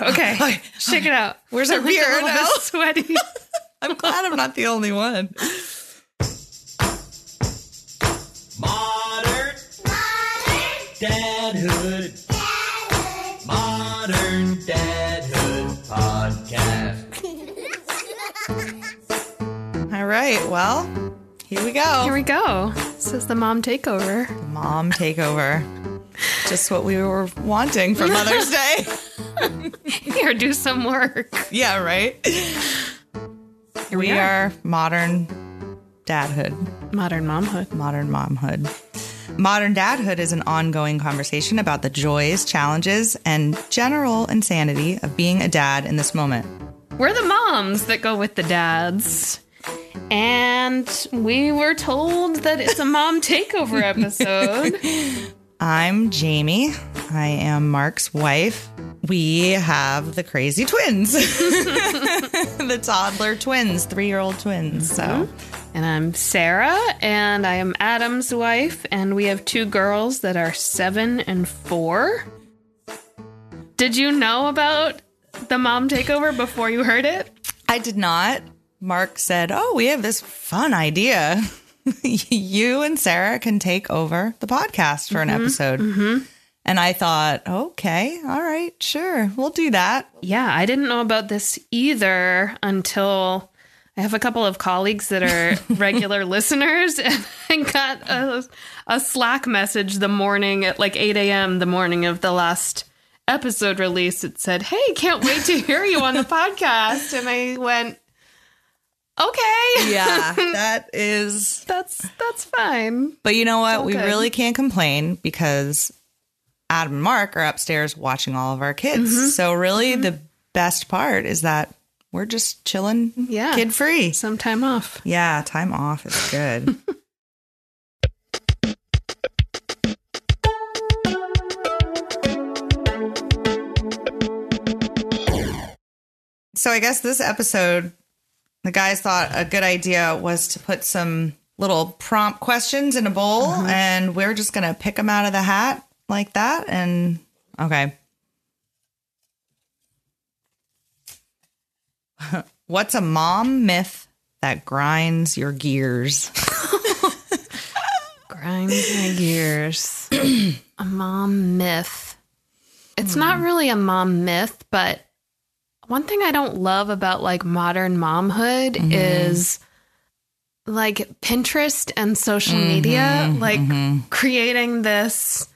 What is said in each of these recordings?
Okay. Okay. Shake it out. Where's our Like a beer little bit now? Sweaty. I'm glad I'm not the only one. Modern. Dadhood. Modern Dadhood Podcast. All right. Well, here we go. Here we go. This is the mom takeover. Mom takeover. Just what we were wanting for Mother's Day. Here, do some work. yeah, right? Here We are modern dadhood, Modern momhood. modern momhood. Modern dadhood is an ongoing conversation about the joys, challenges, and general insanity of being a dad in this moment. We're the moms that go with the dads. And we were told that it's a mom takeover episode. I'm Jamie. I am Mark's wife. We have the crazy twins, the toddler twins, three year old twins. So, mm-hmm. And I'm Sarah, and I am Adam's wife, and we have two girls that are seven and four. Did you know about the mom takeover before you heard it? I did not. Mark said, Oh, we have this fun idea. you and Sarah can take over the podcast for an mm-hmm. episode. Mm-hmm. And I thought, okay, all right, sure, we'll do that. Yeah, I didn't know about this either until I have a couple of colleagues that are regular listeners, and I got a, a Slack message the morning at like 8 a.m. the morning of the last episode release. It said, Hey, can't wait to hear you on the podcast. And I went, Okay. Yeah, that is. That's that's fine. But you know what? all We really can't complain because Adam and Mark are upstairs watching all of our kids. Mm-hmm. So, really, mm-hmm. the best part is that we're just chilling Yeah. kid free. Some time off. Yeah, time off is good. so I guess this episode, the guys thought a good idea was to put some little prompt questions in a bowl, uh-huh. and we're just gonna pick them out of the hat like that. And okay. What's a mom myth that grinds your gears? grinds my gears. a mom myth. It's not hmm. really a mom myth, but one thing I don't love about like modern momhood mm-hmm. is like Pinterest and social media, mm-hmm. like mm-hmm. creating this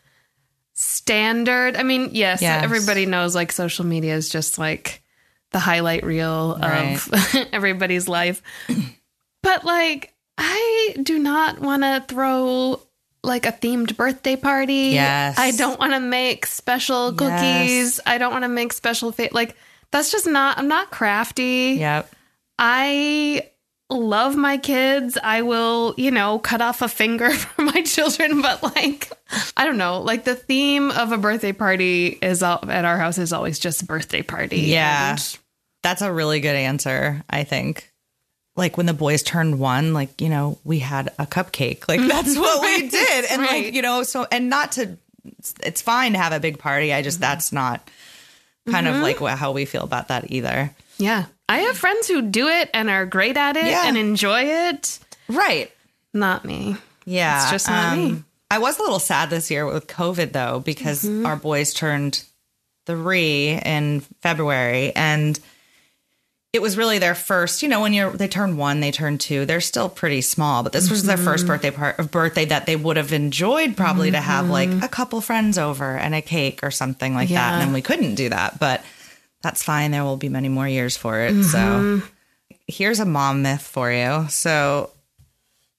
standard. I mean, yes, Yes. everybody knows like social media is just like the highlight reel of everybody's life. But like, I do not want to throw like a themed birthday party. Yes. I don't want to make special cookies. Yes. I don't want to make special fa- like that's just not I'm not crafty. Yep. I love my kids. I will, you know, cut off a finger for my children, but like I don't know, like the theme of a birthday party is al- at our house is always just birthday party. Yeah. And That's a really good answer, I think. Like when the boys turned one, like, you know, we had a cupcake. Like that's what we did. And Right. like, you know, so and not to it's, it's fine to have a big party. I just mm-hmm. that's not kind of like what, how we feel about that either. yeah. I have friends who do it and are great at it Yeah. and enjoy it. Right. Not me. Yeah. It's just not me. I was a little sad this year with COVID though, because Mm-hmm. our boys turned three in February and it was really their first, you know, when you're they turn one, they turn two, they're still pretty small, but this was their Mm-hmm. first birthday part of birthday that they would have enjoyed probably to have like a couple friends over and a cake or something like that. Mm-hmm. And we couldn't do that, but that's fine. There will be many more years for it. So Mm-hmm. here's a mom myth for you. So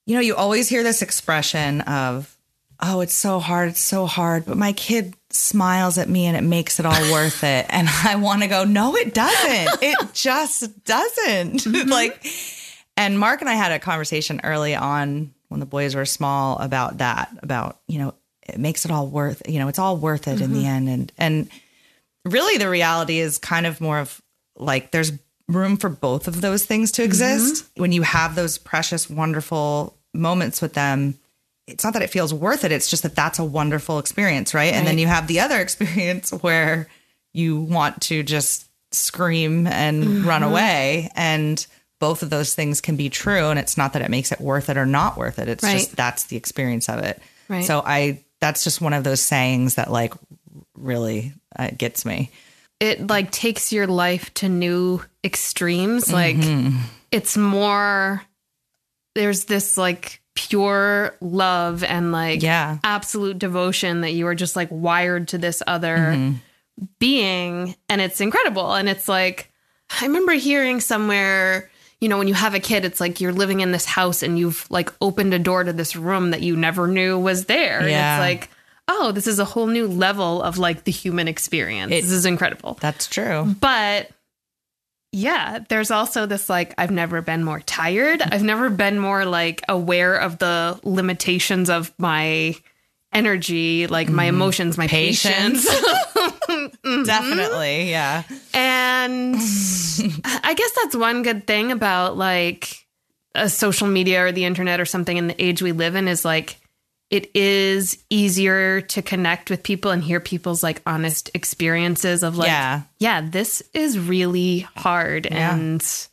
you know, you always hear this expression of, oh, it's so hard, it's so hard, but my kid smiles at me and it makes it all worth it. And I want to go, no, it doesn't. It just doesn't. Mm-hmm. like, and Mark and I had a conversation early on when the boys were small about that, about, you know, it makes it all worth, you know, it's all worth it in the mm-hmm. end. And, and really the reality is kind of more of like, there's room for both of those things to mm-hmm. exist. When you have those precious, wonderful moments with them, it's not that it feels worth it. It's just that that's a wonderful experience, right? And then you have the other experience where you want to just scream and run Mm-hmm. away. And both of those things can be true. And it's not that it makes it worth it or not worth it. It's Right. just that's the experience of it. Right. So I, that's just one of those sayings that like really uh, gets me. it like takes your life to new extremes. Like it's more there's this like pure love and like Yeah. absolute devotion that you are just like wired to this other being and it's incredible and it's like I remember hearing somewhere you know when you have a kid it's like you're living in this house and you've like opened a door to this room that you never knew was there Yeah. and it's like oh this is a whole new level of like the human experience It- this is incredible That's true. but yeah, there's also this like, I've never been more tired. I've never been more like aware of the limitations of my energy, like my mm-hmm. emotions, my Patience. patience. Mm-hmm. Definitely. Yeah. and I guess that's one good thing about like a social media or the internet or something in the age we live in is like, it is easier to connect with people and hear people's like honest experiences of like Yeah. yeah, this is really hard Yeah. and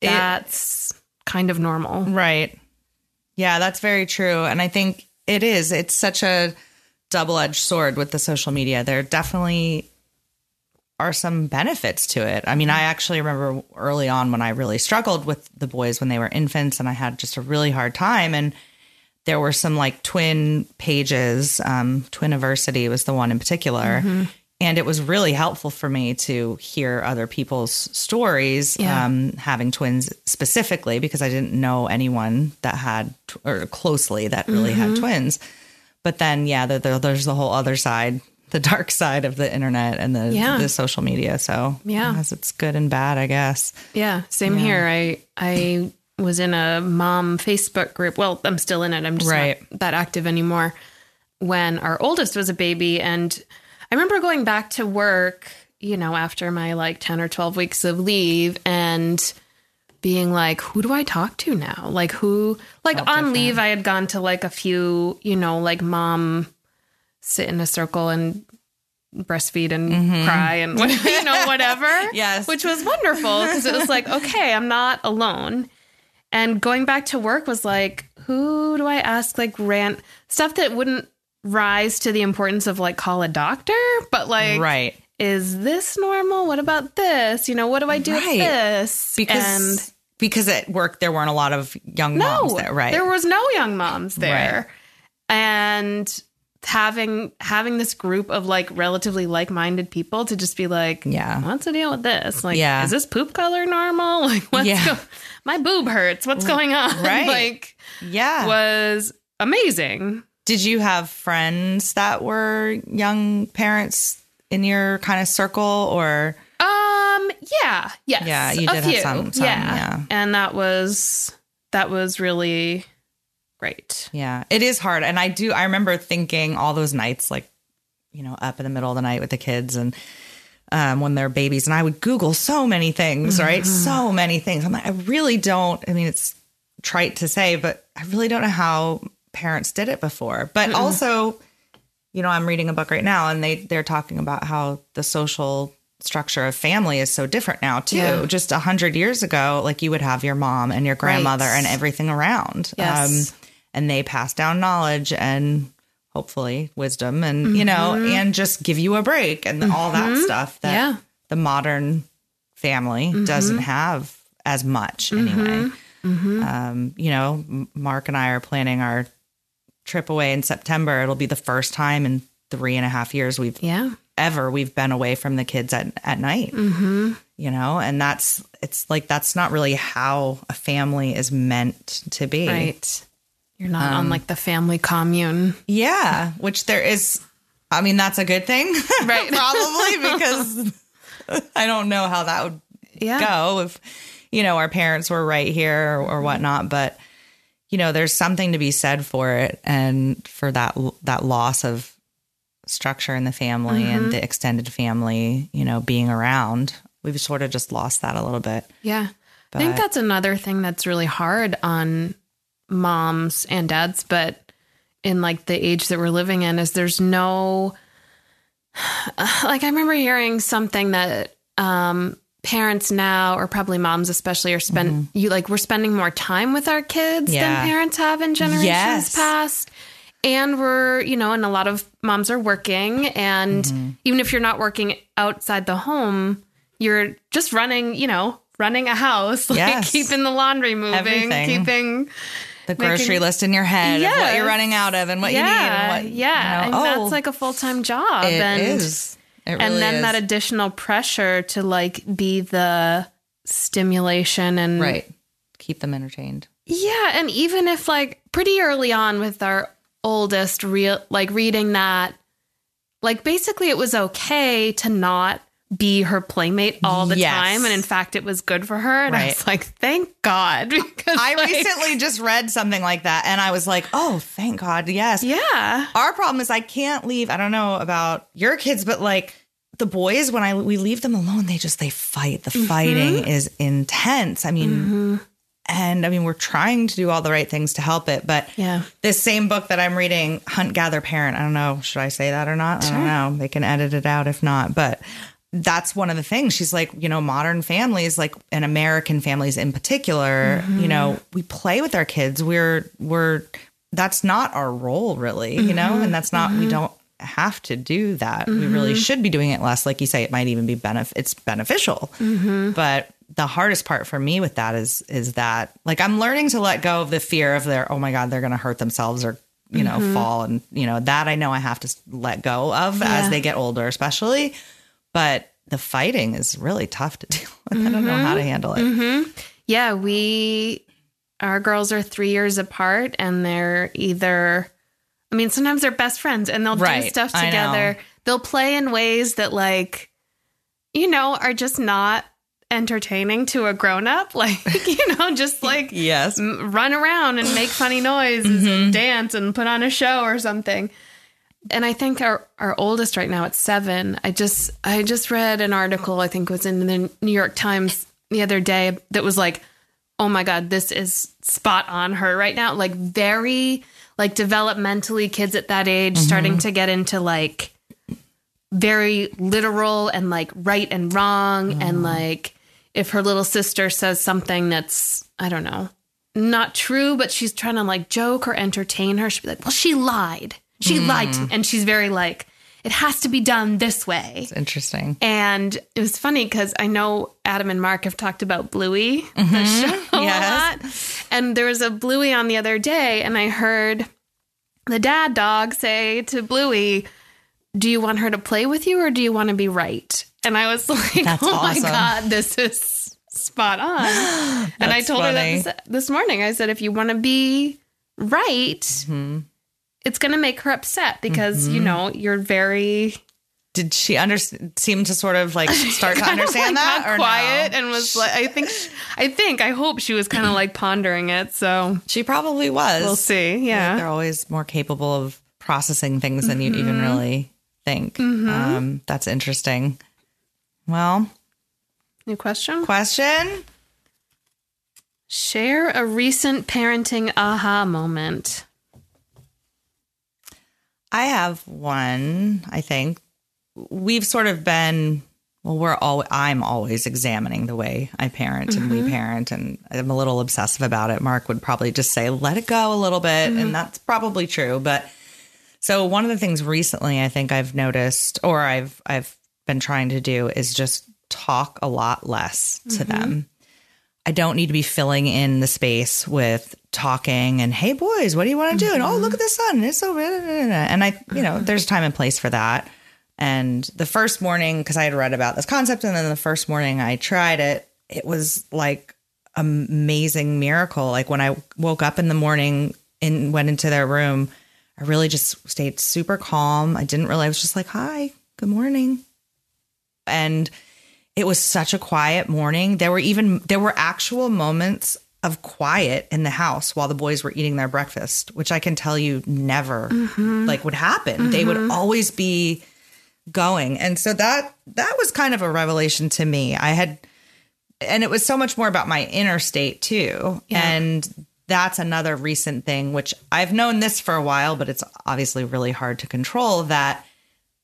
that's kind of normal. Right. Yeah, that's very true. And I think it is. It's such a double edged sword with the social media. There definitely are some benefits to it. I mean, I actually remember early on when I really struggled with the boys when they were infants and I had just a really hard time. And there were some like twin pages, um, Twiniversity was the one in particular. And it was really helpful for me to hear other people's stories, Yeah. um, having twins specifically, because I didn't know anyone that had, tw- or closely that really had twins. But then, yeah, the, the, there's the whole other side, the dark side of the internet and the, Yeah. the social media. So, Yeah. it's good and bad, I guess. Yeah, same here. I I was in a mom Facebook group. Well, I'm still in it. I'm just Right. not that active anymore. When our oldest was a baby and I remember going back to work, you know, after my like 10 or 12 weeks of leave and being like, who do I talk to now? Like who like on leave I had gone to like a few, you know, like mom sit in a circle and breastfeed and mm-hmm. cry and you know whatever. Yes. Which was wonderful because it was like, okay, I'm not alone. And going back to work was like, who do I ask like rant stuff that wouldn't rise to the importance of like call a doctor, but like right. is this normal? What about this? You know, what do I do Right. with this? Because, and because at work there weren't a lot of young moms there, right? There was no young moms there. And having having this group of like relatively like-minded people to just be like, Yeah. what's the deal with this? Like, Yeah. is this poop color normal? Like, what's Yeah. go- my boob hurts. What's going on? Right. like, yeah. was amazing. Did you have friends that were young parents in your kind of circle or Um, yeah, yes, Yeah, you a did have few. some- some, yeah. and that was that was really great. yeah, it is hard and I do I remember thinking all those nights like you know up in the middle of the night with the kids and um, when they're babies and I would google so many things, right? So many things. I'm like I really don't I mean it's trite to say but I really don't know how parents did it before. But also you know, I'm reading a book right now and they they're talking about how the social structure of family is so different now too. Yeah. Just a hundred years ago, like you would have your mom and your grandmother Right. and everything around. Um, Yes. And they pass down knowledge and hopefully wisdom and you know, mm-hmm. and just give you a break and all that mm-hmm. stuff that Yeah. the modern family mm-hmm. doesn't have as much anyway. Um, you know, Mark and I are planning our trip away in September. It'll be the first time in three and a half years we've Yeah, ever we've been away from the kids at, at night. Mm-hmm. You know, and that's it's like that's not really how a family is meant to be. right. You're not Um, on like the family commune. Yeah, which there is. I mean, that's a good thing, Right. Probably because I don't know how that would Yeah. go if you know our parents were right here or, or whatnot. But you know, there's something to be said for it and for that that loss of structure in the family Mm-hmm. and the extended family. You know, being around. We've sort of just lost that a little bit. Yeah. I think that's another thing that's really hard on moms and dads, but in like the age that we're living in is there's no like I remember hearing something that um parents now or probably moms especially are spend you like we're spending more time with our kids Mm-hmm. Yeah. than parents have in generations Yes. past. And we're, you know, and a lot of moms are working and Mm-hmm. even if you're not working outside the home, you're just running, you know, running a house, like Yes. keeping the laundry moving, Everything. keeping The grocery Making- list in your head of what you're running out of and what yeah, you need and what yeah, you know, and oh, that's like a full time job, it and is. It and then is. that additional pressure to like be the stimulation and right. Keep them entertained. yeah, and even if like pretty early on with our oldest, real like reading that, like basically it was okay to not be her playmate all the Yes. time, and in fact it was good for her, and I was like, thank God, because I like, recently just read something like that and I was like, oh, thank God. Yes. yeah, Our problem is I can't leave. I don't know about your kids, but like the boys, when I we leave them alone, they just they fight. The Mm-hmm. fighting is intense. I mean, and I mean, we're trying to do all the right things to help it, but Yeah. this same book that I'm reading, Hunt Gather Parent. I don't know, should I say that or not? I don't know. They can edit it out if not, but that's one of the things. She's like, you know, modern families, like and American families in particular, mm-hmm. you know, we play with our kids. We're we're that's not our role really, you know, mm-hmm. and that's not we mm-hmm. don't have to do that. We really should be doing it less. Like you say, it might even be benef- it's beneficial. But the hardest part for me with that is is that like I'm learning to let go of the fear of their oh my god they're going to hurt themselves or you know fall and you know that I know I have to let go of Yeah. as they get older especially but the fighting is really tough to deal with. I don't know how to mm-hmm. handle it. Mm-hmm. Yeah, we our girls are three years apart, and they're either. I mean, sometimes they're best friends, and they'll do stuff together. They'll play in ways that, like, you know, are just not entertaining to a grown up. Like, you know, just like Yes. m- run around and make funny noises and mm-hmm. dance and put on a show or something. And I think our, our oldest right now at seven, I just I just read an article, I think it was in the New York Times the other day that was like, oh my God, this is spot on her right now. Like very like developmentally kids at that age mm-hmm. starting to get into like very literal and like right and wrong. Mm. And like if her little sister says something that's I don't know not true but she's trying to like joke or entertain her she'd be like well she lied she lied to and she's very like it has to be done this way It's interesting. and it was funny because I know Adam and Mark have talked about Bluey, the show Yes. a lot. And there was a Bluey on the other day, and I heard the dad dog say to Bluey, Do you want her to play with you or do you want to be right? And I was like, That's Oh awesome. my God, this is spot on. and I told her that this, this morning. I said, If you want to be right, Mm-hmm. It's going to make her upset because, you mm-hmm. know, you're very Did she under seem to sort of like start to understand like, that or quiet no? and was like I think I think I hope she was kind of like pondering it so She probably was. we'll see Yeah. They're always more capable of processing things than you mm-hmm. even really think. Mm-hmm. Um, that's interesting. Well, new question question. share a recent parenting aha moment I have one, I think. We've sort of been well, we're all I'm always examining the way I parent and we mm-hmm. parent and I'm a little obsessive about it. Mark would probably just say, let it go a little bit. And mm-hmm. that's probably true. But so one of the things recently I think I've noticed or I've I've been trying to do is just talk a lot less to mm-hmm. them. I don't need to be filling in the space with talking and hey boys, what do you want to do? And oh look at the sun, it's so and I you know there's time and place for that. And the first morning, because I had read about this concept, and then the first morning I tried it, it was like amazing miracle. Like when I woke up in the morning and went into their room, I really just stayed super calm. I didn't really, I was just like, hi, good morning. And it was such a quiet morning. There were even, there were actual moments of quiet in the house while the boys were eating their breakfast, which I can tell you never mm-hmm. like would happen. They would mm-hmm. always be going. And so that that was kind of a revelation to me. I had and it was so much more about my inner state too. And that's another recent thing which I've known this for a while, but it's obviously really hard to control that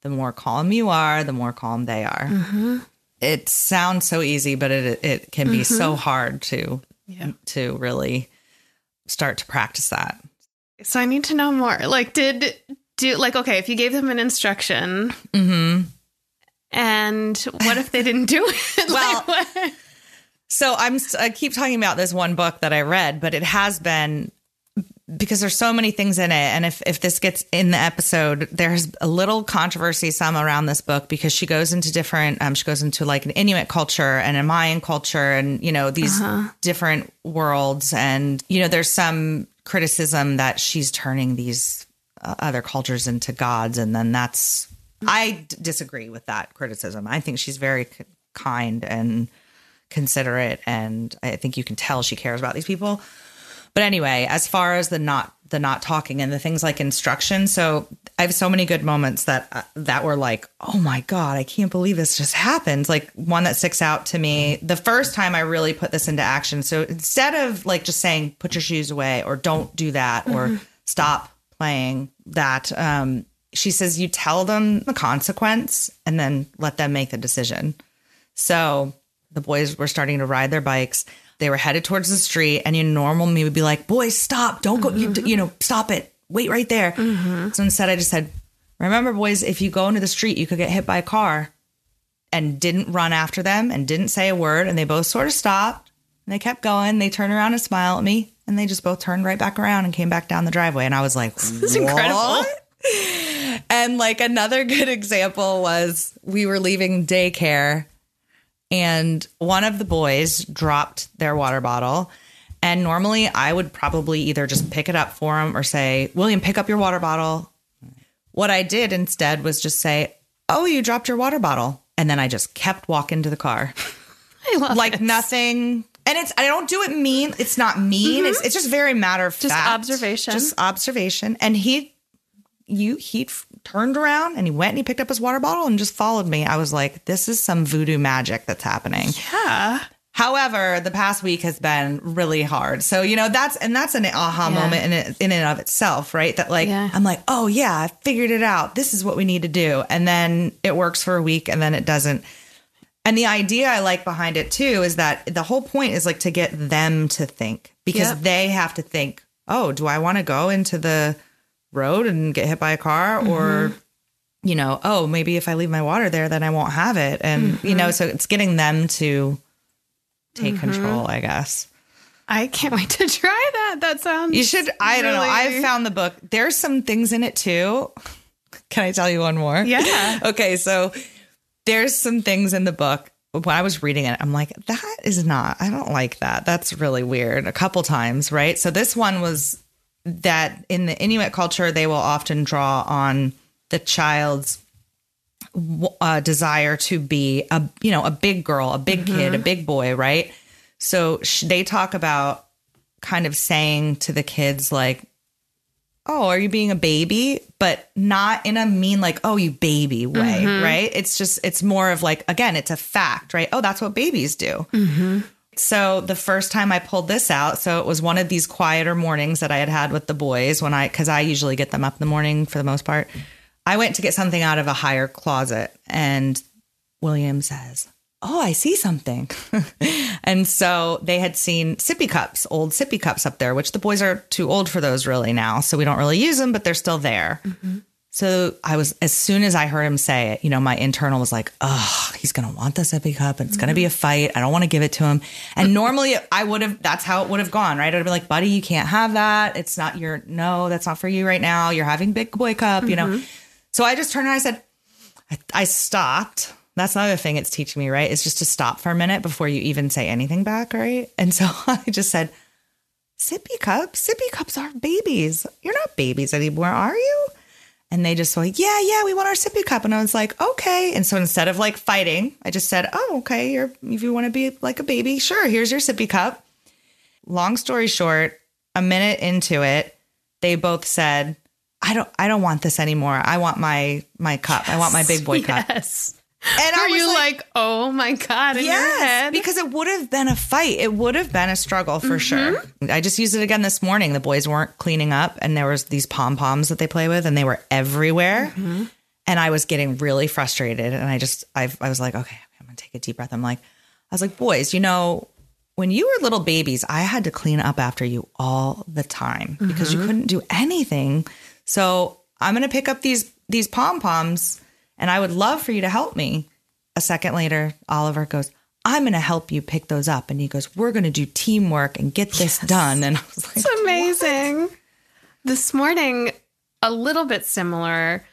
the more calm you are, the more calm they are. Mm-hmm. It sounds so easy, but it it can be so hard to Yeah. to really start to practice that. So I need to know more. Like, did do like okay, if you gave them an instruction, Mm-hmm. and what if they didn't do it? Well, like. So I'm I keep talking about this one book that I read, but it has been because there's so many things in it. And if if this gets in the episode there's a little controversy some around this book because she goes into different um she goes into like an Inuit culture and a Mayan culture and you know these different worlds. And you know there's some criticism that she's turning these uh, other cultures into gods. And then that's I d- disagree with that criticism. I think she's very k- kind and considerate. And I think you can tell she cares about these people. But anyway, as far as the not the not talking and the things like instruction, so I have so many good moments that uh, that were like, "Oh my god, I can't believe this just happened." Like one that sticks out to me, the first time I really put this into action. So instead of like just saying put your shoes away or don't do that or stop playing that um she says you tell them the consequence and then let them make the decision. So the boys were starting to ride their bikes. They were headed towards the street, and you normal me would be like, "Boys, stop! Don't go! You, you know, stop it! Wait right there." Mm-hmm. So instead, I just said, "Remember, boys, if you go into the street, you could get hit by a car." And didn't run after them, and didn't say a word, and they both sort of stopped. And they kept going. They turned around and smiled at me, and they just both turned right back around and came back down the driveway. And I was like, "This is incredible. and like another good example was we were leaving daycare and one of the boys dropped their water bottle. And normally I would probably either just pick it up for him or say, William, pick up your water bottle. What I did instead was just say, Oh, you dropped your water bottle. And then I just kept walking to the car I love like nothing. And it's I don't do it mean. It's not mean. Mm-hmm. It's it's just very matter of Just fact. observation. Just observation. And he, you he turned around and he went and he picked up his water bottle and just followed me. I was like, this is some voodoo magic that's happening. Yeah. However, the past week has been really hard. So, you know, that's and that's an aha Yeah. moment in it, in and of itself, right? That like Yeah. I'm like, "Oh yeah, I figured it out. This is what we need to do." And then it works for a week and then it doesn't. And the idea I like behind it too is that the whole point is like to get them to think because Yep. they have to think, "Oh, do I want to go into the road and get hit by a car or mm-hmm. you know, oh, maybe if I leave my water there, then I won't have it. And, you know, mm-hmm. so it's getting them to take mm-hmm. control, I guess. I can't wait to try that. That sounds. You should, I don't know. I've found the book. There's some things in it too. Can I tell you one more? Yeah. okay. So there's some things in the book. When I was reading it, I'm like, that is not, I don't like that. That's really weird. A couple times, right? So this one was that in the Inuit culture, they will often draw on the child's uh, desire to be a you know a big girl, a big kid, a mm-hmm. big boy, right? So sh- they talk about kind of saying to the kids like, "Oh, are you being a baby?" But not in a mean like, "Oh, you baby" way, mm-hmm. right? It's just it's more of like again, it's a fact, right? Oh, that's what babies do. Mm-hmm. So the first time I pulled this out, so it was one of these quieter mornings that I had had with the boys when I, because I usually get them up in the morning for the most part. I went to get something out of a higher closet, and William says, "Oh, I see something," and so they had seen sippy cups, old sippy cups up there, which the boys are too old for those really now, so we don't really use them, but they're still there. Mm-hmm. So I was, as soon as I heard him say it, you know, my internal was like, oh, he's going to want the sippy cup and it's going to be a fight. I don't want to give it to him. And normally I would have, that's how it would have gone, right? I'd be like, buddy, you can't have that. It's not your, no, that's not for you right now. You're having big boy cup, you know? Mm-hmm. So I just turned and I said, I, I stopped. That's another thing it's teaching me, right? Is just to stop for a minute before you even say anything back, right? And so I just said, sippy cups, sippy cups are babies. You're not babies anymore, are you? And they just were like, yeah, yeah, we want our sippy cup. And I was like, okay. And so instead of like fighting, I just said, oh, okay, you're if you want to be like a baby, sure, here's your sippy cup. Long story short, a minute into it, they both said, I don't I don't want this anymore. I want my my cup. I want my big boy cup. And Are I was you like, oh my god, Yes, because it would have been a fight. It would have been a struggle for sure. Mm-hmm. I just used it again this morning. The boys weren't cleaning up, and there was these pom poms that they play with, and they were everywhere. Mm-hmm. and I was getting really frustrated. And I just, I, I was like, okay, I'm gonna take a deep breath. I'm like, I was like, boys, you know, when you were little babies, I had to clean up after you all the time because you mm-hmm. couldn't do anything. So I'm gonna pick up these these pom poms, and I would love for you to help me. A second later, Oliver goes, I'm gonna help you pick those up, and he goes, we're gonna do teamwork and get this done. And I was like, It's amazing. This morning, a little bit similar.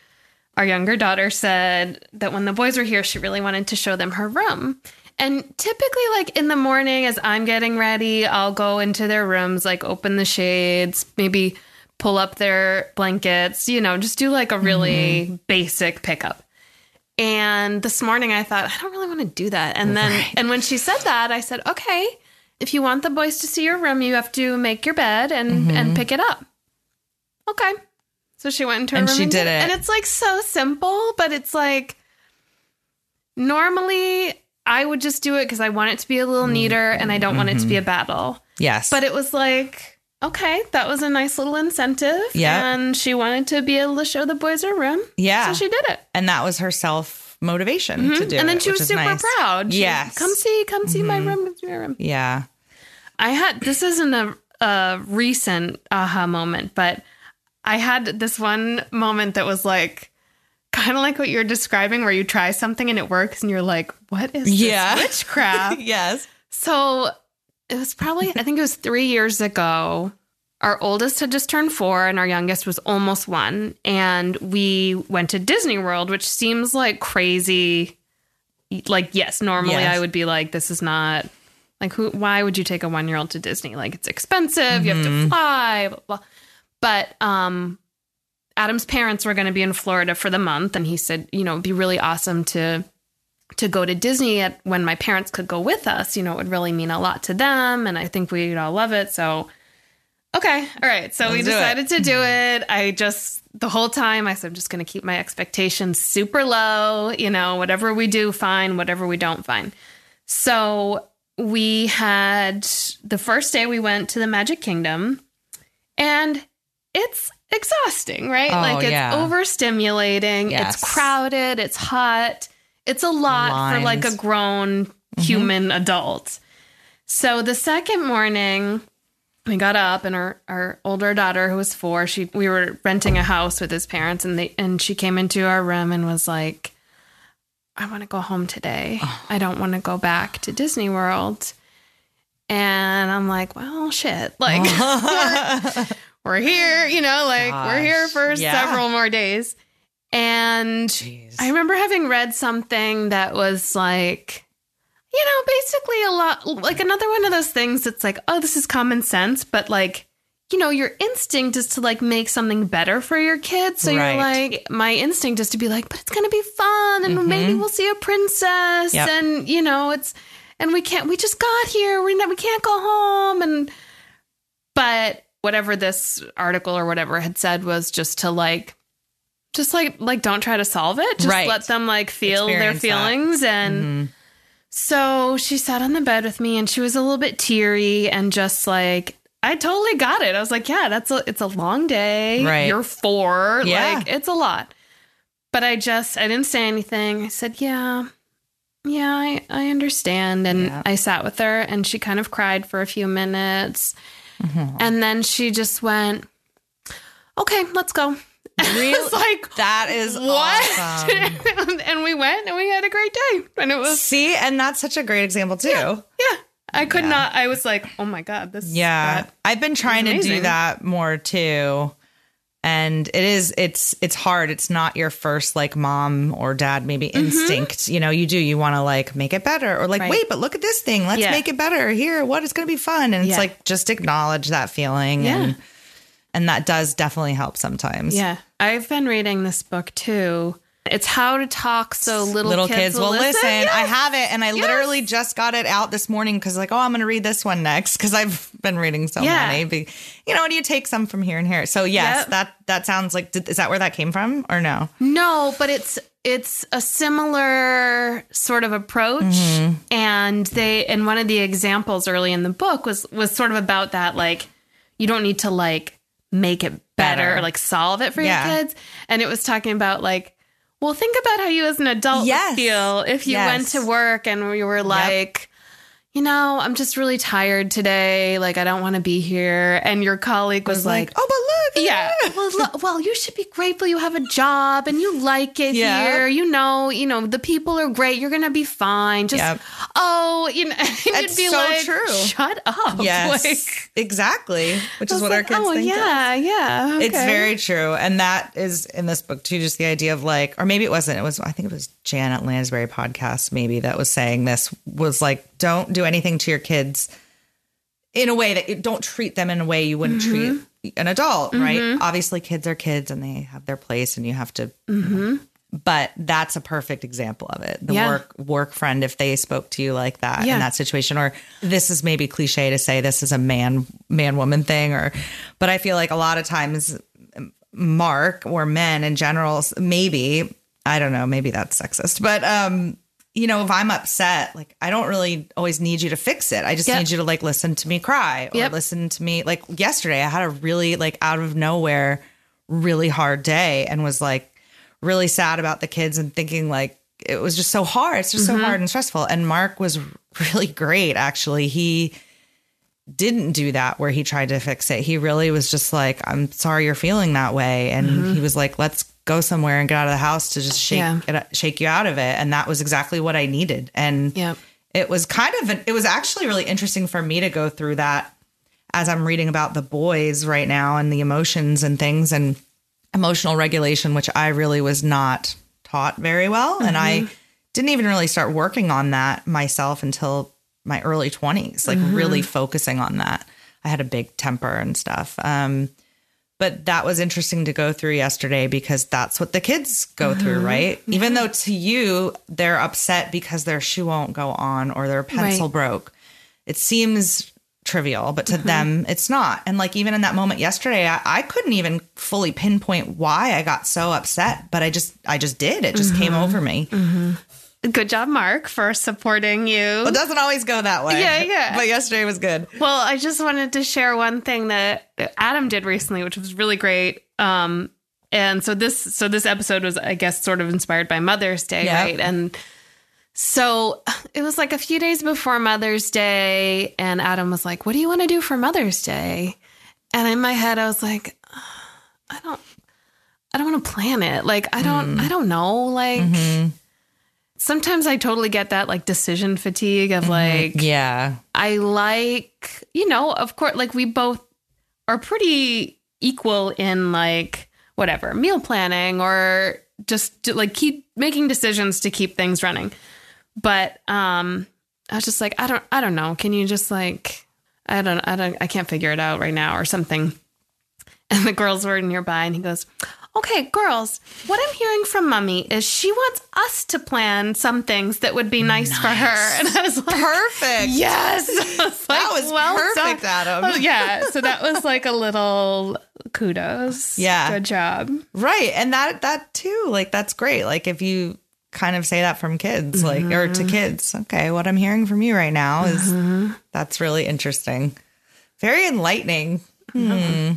Our younger daughter said that when the boys were here, she really wanted to show them her room. And typically, like in the morning, as I'm getting ready, I'll go into their rooms, like open the shades, maybe pull up their blankets, you know, just do like a really mm-hmm. basic pickup. And this morning, I thought, I don't really want to do that. And then, and when she said that, I said, okay, if you want the boys to see your room, you have to make your bed and mm-hmm. and pick it up. Okay. So she went into her And room she did it. And it's like so simple, but it's like normally I would just do it because I want it to be a little mm-hmm. neater and I don't want it to be a mm-hmm. battle. yes, But it was like, okay, that was a nice little incentive. Yeah. And she wanted to be able to show the boys her room. yeah, So she did it. and that was her self motivation to do and then it, she was super nice. proud. She Yes. Mm-hmm. Come see, come see my room. come see my room. Yeah. I had this isn't a, a recent aha moment, but I had this one moment that was like kind of like what you're describing, where you try something and it works, and you're like, "What is this Yeah. witchcraft?" yes. so it was probably I think it was three years ago. Our oldest had just turned four, and our youngest was almost one, and we went to Disney World, which seems like crazy. Like, yes, normally Yes. I would be like, "This is not." Like who why would you take a 1-year-old to Disney? Like it's expensive, you have to fly, blah, blah. But um Adam's parents were going to be in Florida for the month and he said, you know, it'd be really awesome to to go to Disney at when my parents could go with us, you know, it would really mean a lot to them and I think we'd all love it. So okay, all right. So we Let's it. decided to do it. I just the whole time I said I'm just going to keep my expectations super low, you know, whatever we do fine, whatever we don't fine. So we had the first day we went to the Magic Kingdom and it's exhausting, right? Oh, like it's yeah. overstimulating, Yes. it's crowded, it's hot. It's a lot for like a grown mm-hmm. human adult. So the second morning, we got up and our, our older daughter who was four, she we were renting a house with his parents and they and she came into our room and was like, I want to go home today. Oh. I don't want to go back to Disney World. And I'm like, well, shit. Like we're, we're here, you know, like we're here for yeah. several more days. And Jeez. I remember having read something that was like, you know, basically a lot like another one of those things that's like, oh, this is common sense, but like, you know, your instinct is to like make something better for your kids. So you're like, my instinct is to be like, but it's gonna be fun and mm-hmm. maybe we'll see a princess Yep. and you know, it's and we can't we just got here, we're we can't go home and but whatever this article or whatever had said was just to like just like like don't try to solve it just Right. let them like feel Experience their that. Mm-hmm. feelings and so she sat on the bed with me and she was a little bit teary and just like I totally got it. I was like, yeah, that's a it's a long day. Right. You're 4. Yeah. Like it's a lot. But I just I didn't say anything. I said, "Yeah. Yeah, I I understand." And Yeah. I sat with her and she kind of cried for a few minutes. Mm-hmm. And then she just went, "Okay, let's go." Really? Like that is what? awesome. and we went and we had a great day. And it was See, and that's such a great example too. yeah. I could not I was like, "Oh my god, this Yeah. I've been trying to do that more too. And it is it's it's hard. It's not your first like mom or dad maybe Mm-hmm. instinct. You know, you do you want to like make it better or like Right. wait, but look at this thing. Let's Yeah. make it better. Here, what is going to be fun? And it's like just acknowledge that feeling Yeah. and and that does definitely help sometimes. Yeah. I've been reading this book too. It's how to talk so little, Little kids, kids, will listen. I Yes. have it, and I literally just got it out this morning because, like, oh, I'm going to read this one next because I've been reading so Yeah. many. But, you know, what do you take some from here and here? So yes, Yep. that that sounds like. Did, is that where that came from, or no? No, but it's it's a similar sort of approach Mm-hmm. and they and one of the examples early in the book was was sort of about that like you don't need to like make it better, Better. or like solve it for Yeah. your kids and it was talking about like Well, think about how you as an adult Yes. feel if you Yes. went to work and you were like, you know, I'm just really tired today. Like, I don't want to be here. And your colleague was, was like, like, oh, but look. yeah. Well, lo- well, you should be grateful you have a job and you like it Yeah. here. You know, you know, the people are great. You're gonna be fine. Just Yep. oh, you know, be so like, true. shut up. Yes, Like, exactly. Which is what our kids oh, think. of. yeah, yeah. It's very true. And that is in this book too, just the idea of like, or maybe it wasn't, it was, I think it was Janet Lansbury podcast, maybe that was saying this was like, don't do anything to your kids in a way that you don't treat them in a way you wouldn't treat mm-hmm. an adult, right? Mm-hmm. Obviously, kids are kids and they have their place and you have to. Mm-hmm. But that's a perfect example of it. The Yeah. work work friend, if they spoke to you like that Yeah. in that situation, or this is maybe cliche to say this is a man man woman thing, or but I feel like a lot of times Mark or men in general, maybe I don't know, maybe that's sexist, but um, you know, if I'm upset, like I don't really always need you to fix it. I just Yep. need you to like listen to me cry or Yep. listen to me. Like yesterday, I had a really like out of nowhere, really hard day, and was like really sad about the kids and thinking like it was just so hard. It's just so mm-hmm. hard and stressful. And Mark was really great. Actually, he didn't do that where he tried to fix it. He really was just like, I'm sorry you're feeling that way. And mm-hmm. he was like, let's go somewhere and get out of the house to just shake Yeah. it, shake you out of it. And that was exactly what I needed. And Yep. it was kind of, an, it was actually really interesting for me to go through that as I'm reading about the boys right now and the emotions and things and emotional regulation, which I really was not taught very well. And I didn't even really start working on that myself until my early 20s, like really focusing on that. I had a big temper and stuff. Um, but that was interesting to go through yesterday because that's what the kids go through, uh-huh. right? Mm-hmm. Even though to you, they're upset because their shoe won't go on or their pencil Right. broke. It seems trivial, but to uh-huh. them, it's not. And like even in that moment yesterday, I, I couldn't even fully pinpoint why I got so upset, but I just, I just did. It just came uh-huh. over me. Mm-hmm. Good job, Mark, for supporting you. It doesn't always go that way. Yeah, yeah. But yesterday was good. Well, I just wanted to share one thing that Adam did recently, which was really great. Um, and so this, so this episode was, I guess, sort of inspired by Mother's Day, Yeah. right? And so it was like a few days before Mother's Day, and Adam was like, "What do you want to do for Mother's Day?" And in my head, I was like, "I don't, I don't want to plan it. Like, I don't, I don't know. Like." Sometimes I totally get that like decision fatigue of like Yeah. I like, you know, of course, like we both are pretty equal in like whatever meal planning or just to, like keep making decisions to keep things running. But um, I was just like, I don't, I don't know. Can you just like, I don't, I don't, I can't figure it out right now or something. And the girls were nearby, and he goes, Okay, girls, what I'm hearing from mommy is she wants us to plan some things that would be nice, for her. And I was like, Perfect. Yes. Was like, That was perfect, done. Adam. Oh, yeah. So that was like a little kudos. Yeah. Good job. Right. And that that too, like that's great. Like if you kind of say that from kids, like or to mm-hmm. kids, okay, what I'm hearing from you right now is mm-hmm. that's really interesting. Very enlightening. Hmm.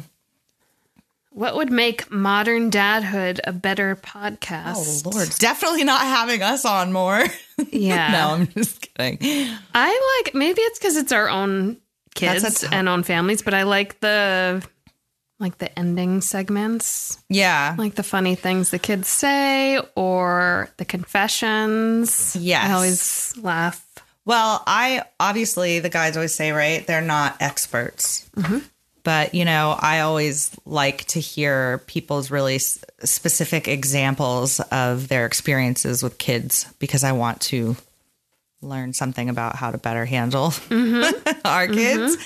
What would make modern dadhood a better oh, podcast? Oh Lord. Definitely not having us on more. Yeah. no, I'm just kidding. I like maybe it's because it's our own kids tough- and own families, but I like the like the ending segments, Yeah. like the funny things the kids say or the confessions. Yes. I always laugh. Well, I obviously the guys always say, right? They're not experts. Mm-hmm. But, you know, I always like to hear people's really s- specific examples of their experiences with kids because I want to learn something about how to better handle mm-hmm. our mm-hmm. kids.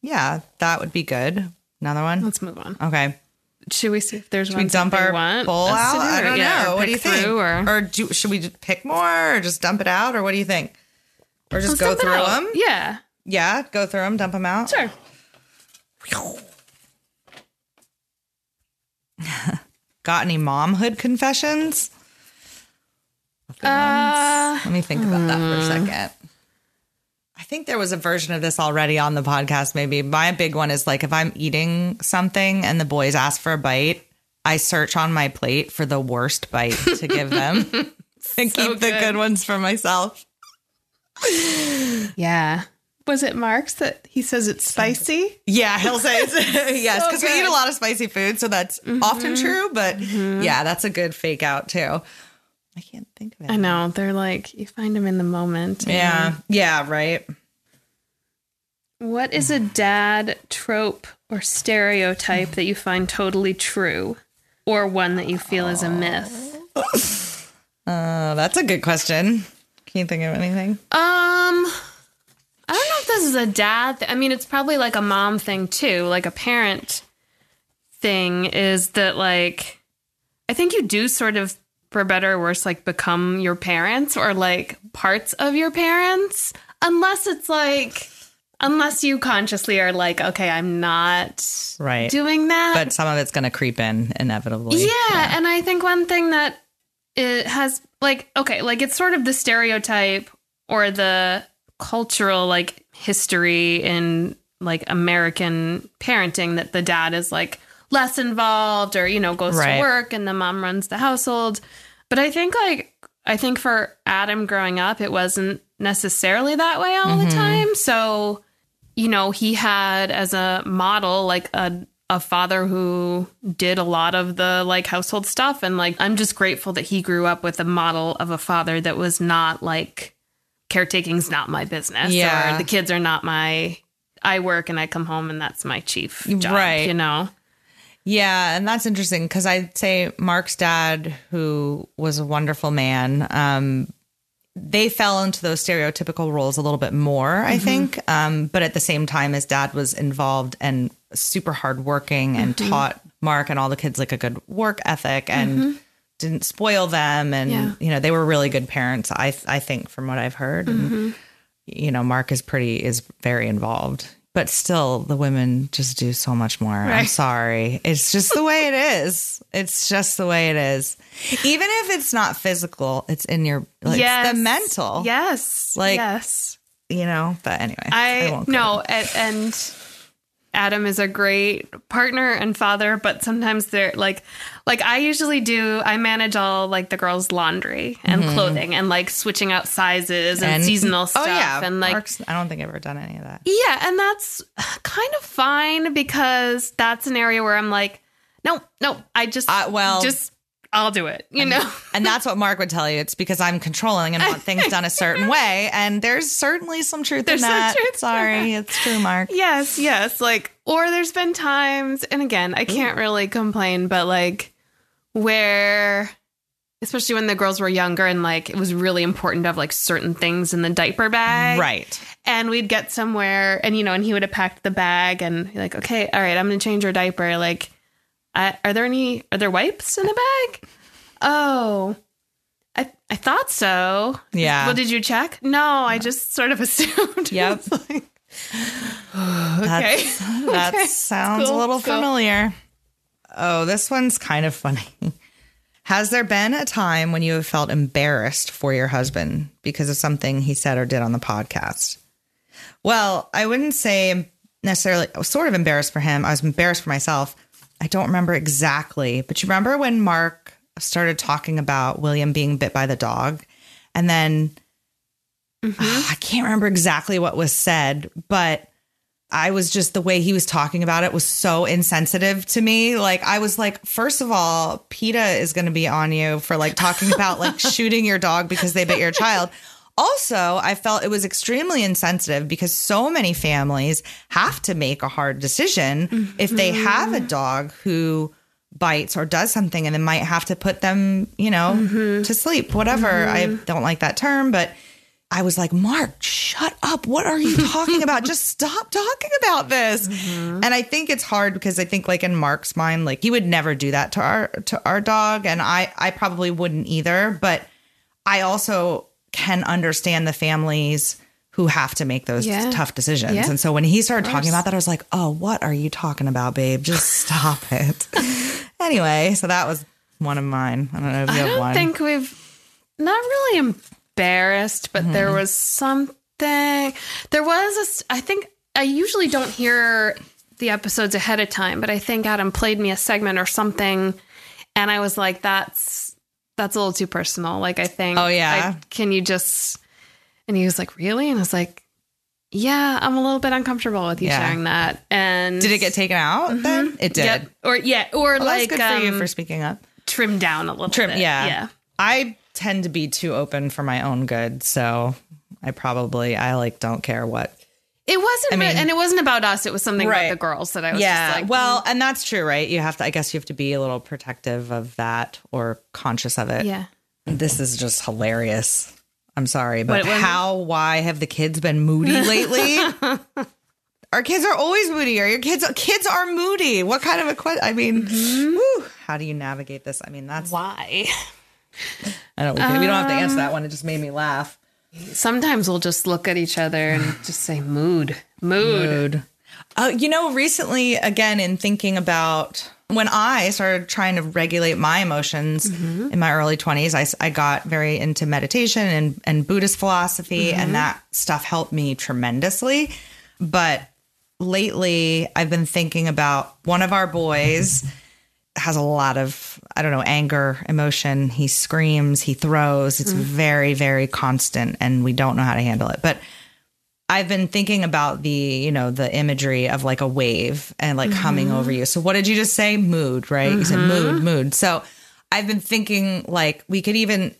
Yeah, that would be good. Another one? Let's move on. Okay. Should we see if there's We one dump our want bowl out? I or- don't yeah, know. What do you think? Or, Or do, should we just pick more or just dump it out? Or what do you think? Or just Let's go through them? Yeah, Yeah, go through them, dump them out. sure. Got any momhood confessions? Uh. Let me think about that for a second. I think there was a version of this already on the podcast. Maybe my big one is like if I'm eating something and the boys ask for a bite, I search on my plate for the worst bite to give them and So keep the good. good ones for myself. Yeah. Was it Mark's that he says it's spicy? Yeah, he'll say it's, yes, So because we eat a lot of spicy food, so that's often true. But yeah, that's a good fake out too. I can't think of it. I know. They're like, you find them in the moment. Yeah, yeah, right. What is a dad trope or stereotype that you find totally true or one that you feel is a myth? Uh, that's a good question. Can you think of anything? Um, I don't know if this is a dad. Th- I mean, it's probably like a mom thing too, like a parent thing. Is that like, I think you do sort of, for better or worse, like become your parents or like parts of your parents, unless it's like, unless you consciously are like, okay, I'm not Right. doing that. but some of it's going to creep in inevitably. Yeah, and I think one thing that it has like okay, like it's sort of the stereotype or the cultural like history in like American parenting that the dad is like less involved or you know goes Right. to work and the mom runs the household. But I think like I think for Adam growing up it wasn't necessarily that way all the mm-hmm. time. So you know, he had as a model like a a father who did a lot of the like household stuff and like I'm just grateful that he grew up with a model of a father that was not like caretaking's not my business Yeah. or the kids are not my I work and I come home and that's my chief job, Right. you know. Yeah, and that's interesting because I'd say Mark's dad, who was a wonderful man, um, they fell into those stereotypical roles a little bit more, I think. Um, but at the same time, his dad was involved and super hardworking and taught Mark and all the kids like a good work ethic and didn't spoil them. And Yeah. you know, they were really good parents. I I think from what I've heard. And, mm-hmm. you know, Mark is pretty is very involved. But still, the women just do so much more. I'm sorry. It's just the way it is. It's just the way it is. Even if it's not physical, it's in your like yes. the mental. Yes. Like, yes. You know, but anyway. I, won't no, and, and Adam is a great partner and father, but sometimes they're like, like I usually do. I manage all like the girls' laundry and clothing and like switching out sizes and, seasonal stuff Oh yeah, and like Mark's, I don't think I've ever done any of that. yeah, and that's kind of fine because that's an area where I'm like, no, no, I just Uh, well- just I'll do it, you know. And that's what Mark would tell you. It's because I'm controlling and want things done a certain way. And there's certainly some truth There's in some that. truth Sorry, it's true, Mark. Yes, yes. Like, or there's been times, and again, I can't really complain, but like, where, especially when the girls were younger and like it was really important to have like certain things in the diaper bag. Right. And we'd get somewhere, and you know, and he would have packed the bag and like, okay, all right, I'm going to change your diaper. Like, I, are there any, are there wipes in the bag? Oh, I, I thought so. Yeah. Well, did you check? No, I just sort of assumed. Yep. Like, Okay. That Okay. sounds Cool, a little cool. familiar. Oh, this one's kind of funny. Has there been a time when you have felt embarrassed for your husband because of something he said or did on the podcast? Well, I wouldn't say necessarily, I was sort of embarrassed for him. I was embarrassed for myself. I don't remember exactly, but you remember when Mark started talking about William being bit by the dog? And then mm-hmm. ah, I can't remember exactly what was said, but I was just the way he was talking about it was so insensitive to me. Like I was like, first of all, PETA is going to be on you for like talking about like shooting your dog because they bit your child. Also, I felt it was extremely insensitive because so many families have to make a hard decision if they mm-hmm. have a dog who bites or does something and then might have to put them, you know, mm-hmm. to sleep, whatever. I mm-hmm. don't like that term, but I was like, Mark, shut up. What are you talking about? Just stop talking about this. And I think it's hard because I think like in Mark's mind, like he would never do that to our to our dog. And I I probably wouldn't either. But I also can understand the families who have to make those Yeah. tough decisions. Yeah. And so when he started talking about that, I was like, oh, what are you talking about, babe? Just stop it. anyway, so that was one of mine. I don't know if you I have don't one. think we've not really embarrassed, but there Mm-hmm. was something. There was a, I think I usually don't hear the episodes ahead of time, but I think Adam played me a segment or something, And I was like, that's that's a little too personal. Like I think Oh, yeah? I- can you just and he was like, Really? And I was like, Yeah, I'm a little bit uncomfortable with you Yeah. sharing that. And Did it get taken out then? It did. Yep. Or yeah, or Well, like good for you um, for speaking up. trim down a little Trim, bit. yeah. Yeah. I tend to be too open for my own good, so I probably I like don't care what. It wasn't I mean- and it wasn't about us, it was something Right. about the girls that I was yeah, just like well, and that's true, right? You have to. I guess you have to be a little protective of that or conscious of it. Yeah. This is just hilarious. I'm sorry, but what- how? Why have the kids been moody lately? Our kids are always moody. Or your kids kids are moody. What kind of a question? I mean, Mm-hmm. whew, how do you navigate this? I mean, that's Why? I don't. We, we don't have to Um, answer that one. It just made me laugh. Sometimes we'll just look at each other and just say mood. Mood. Mood. Uh, you know, recently, again, in thinking about when I started trying to regulate my emotions in my early 20s, I, I got very into meditation and, and Buddhist philosophy, and that stuff helped me tremendously. But lately, I've been thinking about one of our boys has a lot of I don't know anger, emotion. He screams, he throws. It's mm. very very constant and we don't know how to handle it. But I've been thinking about the, you know, the imagery of like a wave and like coming over mm-hmm. you. So what did you just say? Mood, right? You said mm-hmm. mood, mood. So I've been thinking like we could even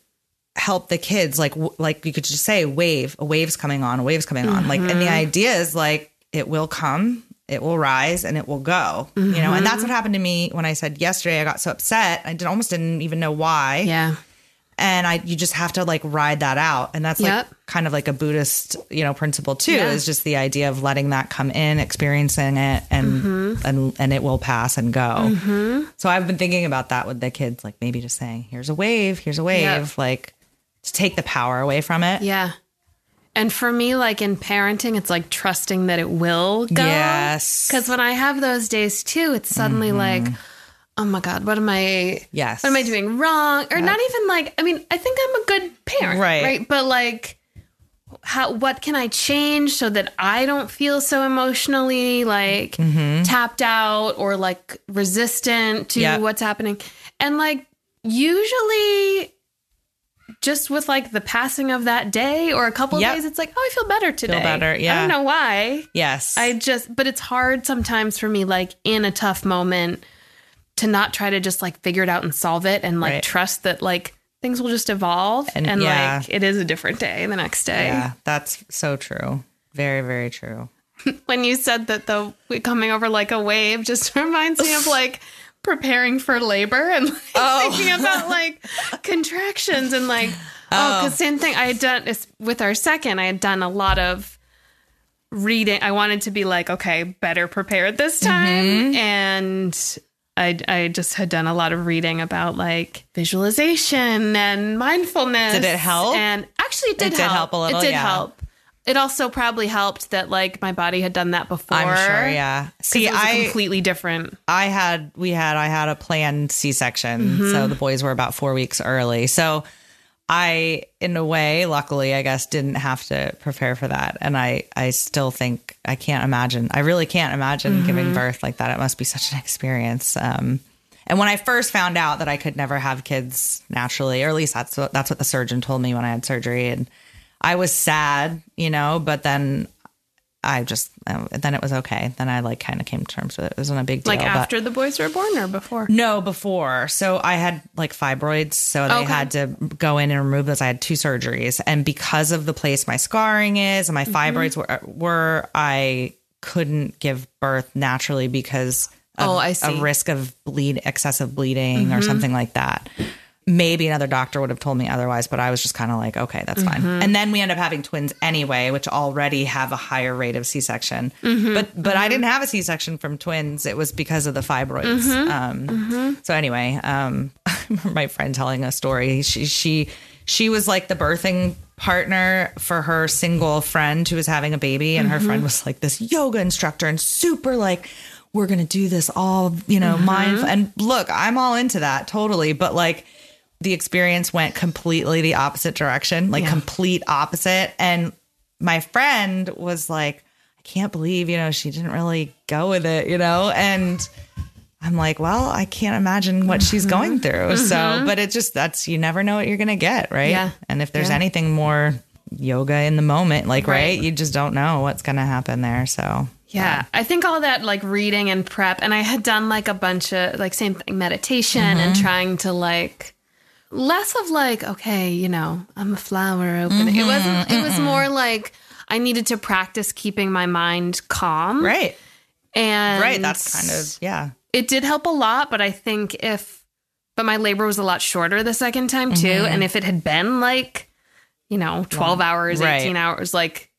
help the kids like w- like you could just say wave, a wave's coming on, a wave's coming on. Like and the mm-hmm. idea is like it will come, it will rise and it will go. You know, and that's what happened to me when I said yesterday I got so upset. I did, almost didn't even know why Yeah. and I you just have to like ride that out, and that's Yep. like kind of like a Buddhist you know principle too. Yeah. Is just the idea of letting that come in, experiencing it, and Mm-hmm. and and it will pass and go. So I've been thinking about that with the kids, like maybe just saying, "Here's a wave, here's a wave," Yep. like to take the power away from it. Yeah. And for me, like in parenting, it's like trusting that it will go. Yes. Because when I have those days too, it's suddenly like, oh my God, what am I Yes. what am I doing wrong? Or not even like, I mean, I think I'm a good parent. Right. Right. But like how what can I change so that I don't feel so emotionally like Mm-hmm. tapped out or like resistant to Yep. what's happening? And like usually just with like the passing of that day or a couple Yep. days, it's like, oh, I feel better today. Feel better, yeah. I don't know why. Yes. I just, but it's hard sometimes for me, like in a tough moment, to not try to just like figure it out and solve it and like Right. trust that like things will just evolve And- and, yeah. like it is a different day the next day. yeah, that's so true. Very very true. When you said that the coming over like a wave just reminds me of like preparing for labor and like, Oh. thinking about like contractions and like oh because same thing I had done with our second I had done a lot of reading I wanted to be like okay better prepared this time Mm-hmm. and I, I just had done a lot of reading about like visualization and mindfulness. Did it help? And actually, it did, It did help a little, It did yeah. help. It also probably helped that like my body had done that before. I'm sure. Yeah. See, it was a I completely different. I had we had I had a planned C-section, Mm-hmm. so the boys were about 4 weeks early. So I in a way, luckily, I guess didn't have to prepare for that. And I I still think I can't imagine. I really can't imagine Mm-hmm. giving birth like that. It must be such an experience. Um and when I first found out that I could never have kids naturally, or at least that's what, that's what the surgeon told me when I had surgery and I was sad, you know, but then I just uh, then it was okay. Then I like kind of came to terms with it. It wasn't a big deal. Like but- after the boys were born or before? no, before. So I had like fibroids, so they Okay. had to go in and remove those. I had two surgeries, and because of the place my scarring is and my Mm-hmm. fibroids were, were, I couldn't give birth naturally because of Oh, I see. Mm-hmm. risk of bleed, excessive bleeding, or something like that. Maybe another doctor would have told me otherwise, but I was just kind of like, okay, that's Mm-hmm. fine. And then we end up having twins anyway, which already have a higher rate of C-section. Mm-hmm. But but I didn't have a C-section from twins. It was because of the fibroids. Mm-hmm. Um, So anyway, um, my friend telling a story. She she she was like the birthing partner for her single friend who was having a baby, and her friend was like this yoga instructor and super like. We're gonna do this all, you know, mindful. And look, I'm all into that totally. But like, the experience went completely the opposite direction, like Yeah. complete opposite. And my friend was like, I can't believe, you know, she didn't really go with it, you know? And I'm like, well, I can't imagine what she's going through. So, but it just, that's, you never know what you're going to get, right? Yeah. And if there's Yeah. anything more yoga in the moment, like, right, Right. you just don't know what's going to happen there. So, Yeah, I think all that like reading and prep, and I had done like a bunch of like same thing meditation Mm-hmm. and trying to like less of like okay, you know, I'm a flower opening. It mm-hmm, wasn't. It was mm-hmm. more like I needed to practice keeping my mind calm. right. and Right. That's kind of, yeah. it did help a lot. But I think if but my labor was a lot shorter the second time too, mm-hmm. and if it had been like you know twelve hours, Right. eighteen hours, like.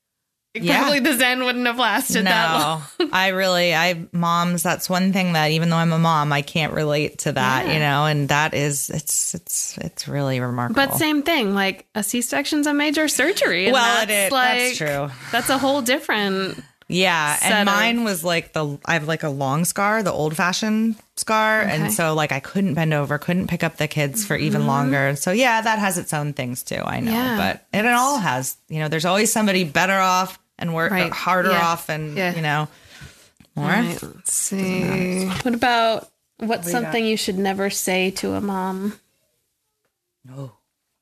Yeah. Probably the Zen wouldn't have lasted that long. No, I really, I moms. That's one thing that even though I'm a mom, I can't relate to that. Yeah. You know, and that is, it's, it's, it's really remarkable. But same thing, like a C-section's a major surgery. and Well, it that's is- like that's true. That's a whole different. Yeah, and of- mine was like the I have like a long scar, the old fashioned scar, Okay. and so like I couldn't bend over, couldn't pick up the kids for even longer. So yeah, that has its own things too. I know, Mm-hmm. Yeah. but it, it all has. You know, there's always somebody better off and work Right. harder Yeah. off, and Yeah. you know more. Right, let's see. What about what's something you should never say to a mom? No.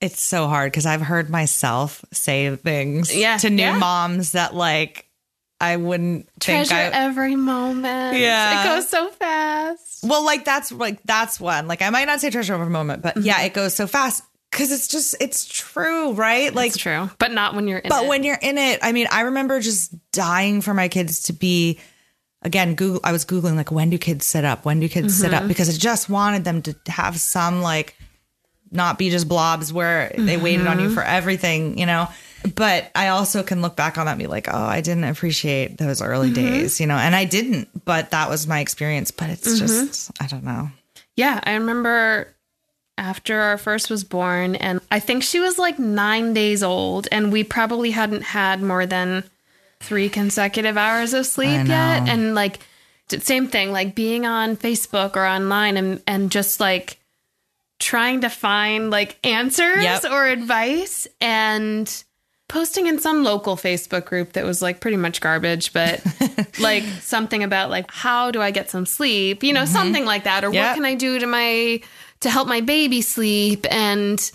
It's so hard because I've heard myself say things Yeah, to new yeah. moms that like I wouldn't think Treasure I. every moment. Yeah. it goes so fast. Well, like that's like that's one. Like I might not say treasure over a moment, but yeah, Mm-hmm. it goes so fast because it's just it's true, right? Like, It's true, but not when you're in but it. when you're in it, I mean, I remember just dying for my kids to be. Again, Google. I was googling like when do kids sit up? When do kids sit Mm-hmm. up? Because I just wanted them to have some like not be just blobs where they waited on you Mm-hmm. for everything, you know. But I also can look back on that and be like, oh, I didn't appreciate those early Mm-hmm. days, you know, and I didn't, but that was my experience. But it's Mm-hmm. just, I don't know. Yeah, I remember after our first was born, and I think she was like nine days old, and we probably hadn't had more than three consecutive hours of sleep yet. And like, same thing, like being on Facebook or online and, and just like trying to find like answers Yep. or advice and posting in some local Facebook group that was like pretty much garbage, but like something about like how do I get some sleep, you know, something like that, or Mm-hmm. Yep. what can I do to my to help my baby sleep and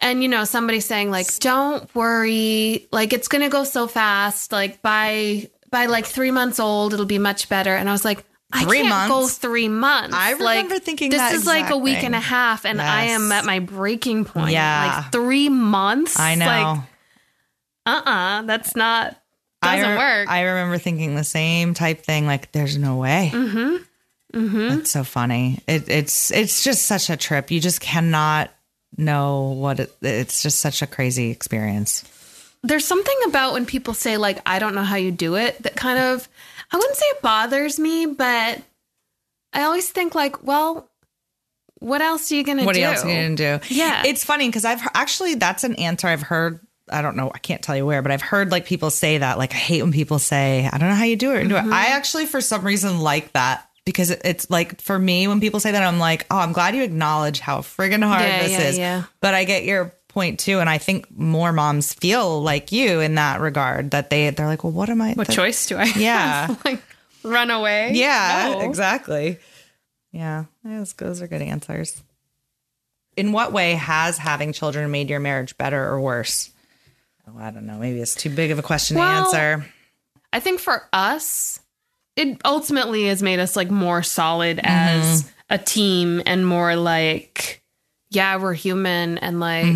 and you know somebody saying like don't worry like it's gonna go so fast like by by like three months old it'll be much better and i was like i Three can't go months? three months I like, remember thinking this is like a week thing. and a half and i am at my breaking point Yeah. like three months I know. like uh-uh that's not doesn't I re- work I remember thinking the same type thing. Like, there's no way. Mm-hmm. Mm-hmm. It's so funny. It, it's it's just such a trip. You just cannot know what it, it's just such a crazy experience. there's something about when people say like i don't know how you do it that kind of i wouldn't say it bothers me but i always think like well what else are you gonna What do else are you gonna do? Yeah. it's funny because I've actually that's an answer I've heard. I don't know. I can't tell you where, but I've heard like people say that. Like I hate when people say, "I don't know how you do it." And do it. I actually, for some reason, like that because it's like for me when people say that, I'm like, "Oh, I'm glad you acknowledge how friggin' hard Yeah, this yeah, is." yeah. But I get your point too, and I think more moms feel like you in that regard that they they're like, "Well, what am I? what that- choice do i have? Yeah. like run away Yeah, No. exactly. Yeah, those, those are good answers. In what way has having children made your marriage better or worse? Oh, I don't know. Maybe it's too big of a question Well- to answer. I think for us, it ultimately has made us like more solid as a team and more like, yeah, we're human and like,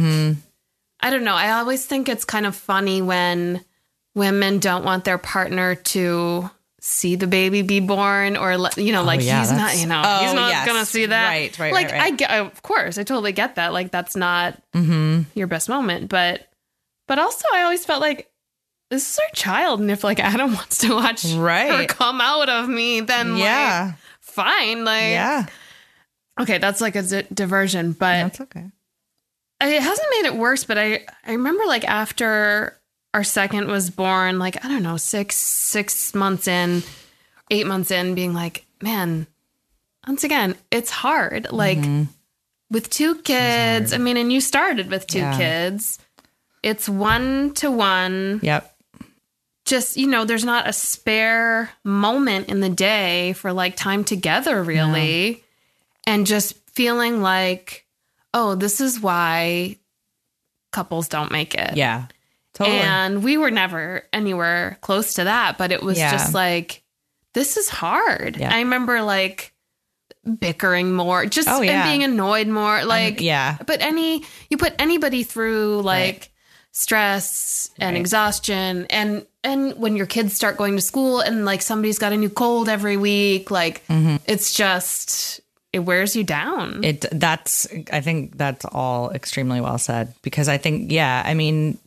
I don't know. I always think it's kind of funny when women don't want their partner to see the baby be born or you know like yeah, he's not you know Oh, he's not yes. gonna see that Right, right, like right, right. i get of course i totally get that like that's not Mm-hmm. your best moment but but also i always felt like this is our child and if like adam wants to watch her Right. come out of me then like Yeah. fine like Yeah. okay that's like a di- diversion but That's okay. it hasn't made it worse but i i remember like after our second was born like i don't know six six months in eight months in being like man once again it's hard like with two kids i mean and you started with two Yeah. kids it's one to one Yep. Just, you know, there's not a spare moment in the day for like time together, really. And just feeling like, oh, this is why couples don't make it. Yeah. Totally. And we were never anywhere close to that, but it was Yeah. just like, this is hard. Yeah. I remember like bickering more, just Oh, yeah. and being annoyed more. Like, yeah. but any, you put anybody through like stress and Right. exhaustion and, and when your kids start going to school and like somebody's got a new cold every week, like mm-hmm. it's just, it wears you down. It that's I think that's all extremely well said because I think yeah, I mean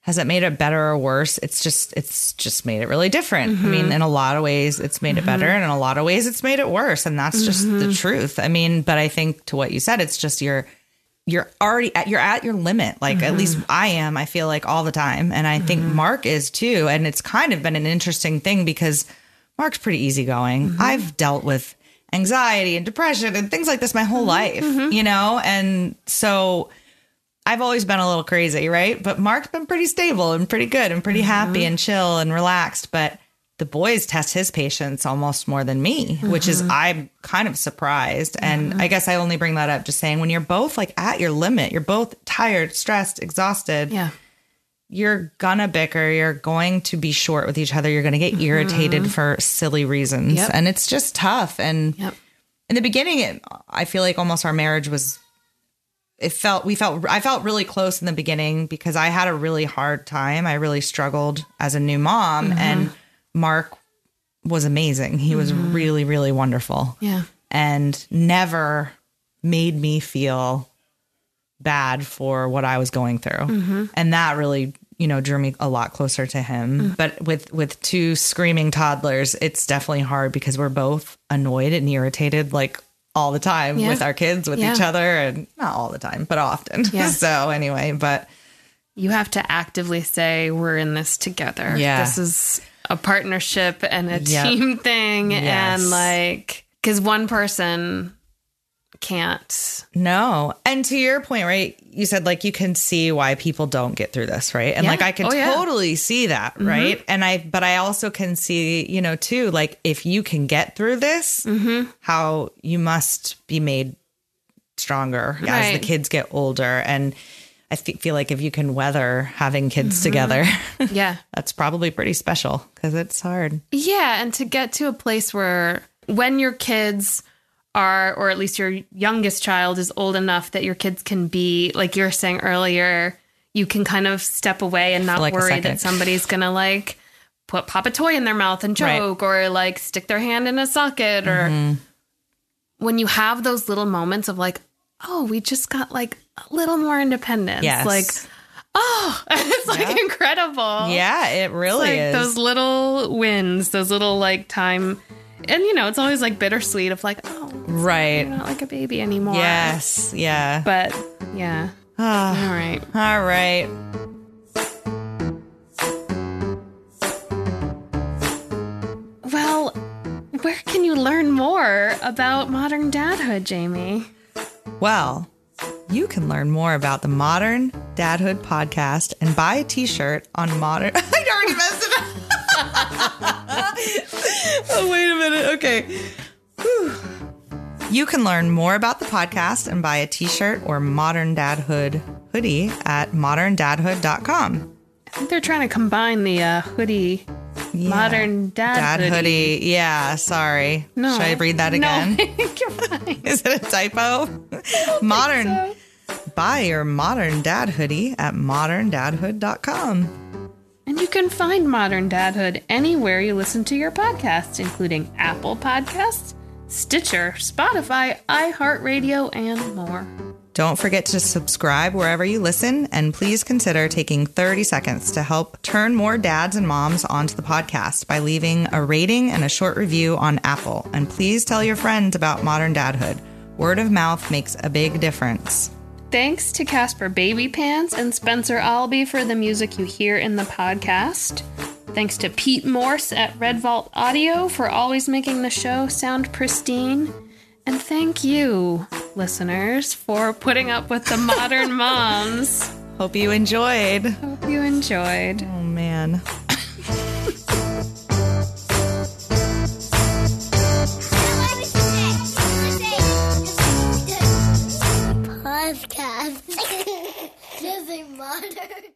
has it made it better or worse? It's just it's just made it really different. I mean, mm-hmm. in a lot of ways it's made it mm-hmm. better and in a lot of ways it's made it worse and that's just the truth. I mean, but I think to what you said it's just you're you're already at you're at your limit. Like at least mm-hmm. I am, I feel like all the time and I think mm-hmm. Mark is too and it's kind of been an interesting thing because Mark's pretty easygoing. Mm-hmm. I've dealt with anxiety and depression and things like this my whole life, you know? And so I've always been a little crazy, right? But Mark's been pretty stable and pretty good and pretty happy and chill and relaxed. But the boys test his patience almost more than me, which is I'm kind of surprised. And I guess I only bring that up just saying when you're both like at your limit, you're both tired, stressed, exhausted yeah. you're gonna bicker. You're going to be short with each other. You're gonna get irritated for silly reasons, Mm-hmm. Yep. and it's just tough. And Yep. in the beginning, it, I feel like almost our marriage was. It felt we felt I felt really close in the beginning because I had a really hard time. I really struggled as a new mom, Mm-hmm. and Mark was amazing. He was mm-hmm. really really wonderful Yeah. and never made me feel bad for what I was going through. Mm-hmm. And that really, you know, drew me a lot closer to him. Mm-hmm. But with with two screaming toddlers, it's definitely hard because we're both annoyed and irritated like all the time Yeah. with our kids, with each other and not all the time, but often. Yeah. so anyway, but you have to actively say we're in this together. Yeah. This is a partnership and a Yep. team thing Yes. and like cuz one person can't. No. And to your point, right? You said like you can see why people don't get through this, right? And Yeah. like I can Oh, yeah. totally see that, mm-hmm. right? And I but I also can see, you know, too, like if you can get through this, mm-hmm. how you must be made stronger as the kids get older and I fe- feel like if you can weather having kids together, Yeah. that's probably pretty special because it's hard. Yeah, and to get to a place where when your kids are or at least your youngest child is old enough that your kids can be like you were saying earlier, you can kind of step away and not like worry that somebody's going to like put pop a toy in their mouth and Right. joke or like stick their hand in a socket or Mm-hmm. when you have those little moments of like, oh, we just got like a little more independence. Yes. Like, oh, it's like incredible. Yeah, it really like is. those little wins, those little like time, and you know, it's always like bittersweet of like, oh, right. you're not like a baby anymore. Yes. Yeah. but yeah, Ah. all right. All right. Well, where can you learn more about modern dadhood, Jamie? Well, you can learn more about the Modern Dadhood podcast and buy a t-shirt on Modern I already messed it up. oh, wait a minute. Okay. Whew. You can learn more about the podcast and buy a t-shirt or Modern Dadhood hoodie at moderndadhood.com. I think they're trying to combine the uh, hoodie, modern dad, Dad hoodie. hoodie. Yeah, sorry. No, Should I read that again? No, you're fine. Is it a typo? Modern. Buy your modern dad hoodie at moderndadhood.com. And you can find Modern Dadhood anywhere you listen to your podcasts, including Apple Podcasts, Stitcher, Spotify, iHeartRadio, and more. Don't forget to subscribe wherever you listen, and please consider taking 30 seconds to help turn more dads and moms onto the podcast by leaving a rating and a short review on Apple. And please tell your friends about Modern Dadhood. Word of mouth makes a big difference. Thanks to Casper Babypants and Spencer Albee for the music you hear in the podcast. Thanks to Pete Morse at Red Vault Audio for always making the show sound pristine. And thank you, listeners, for putting up with the modern moms. Hope you enjoyed. Hope you enjoyed. Oh, man. Podcast. Living modern.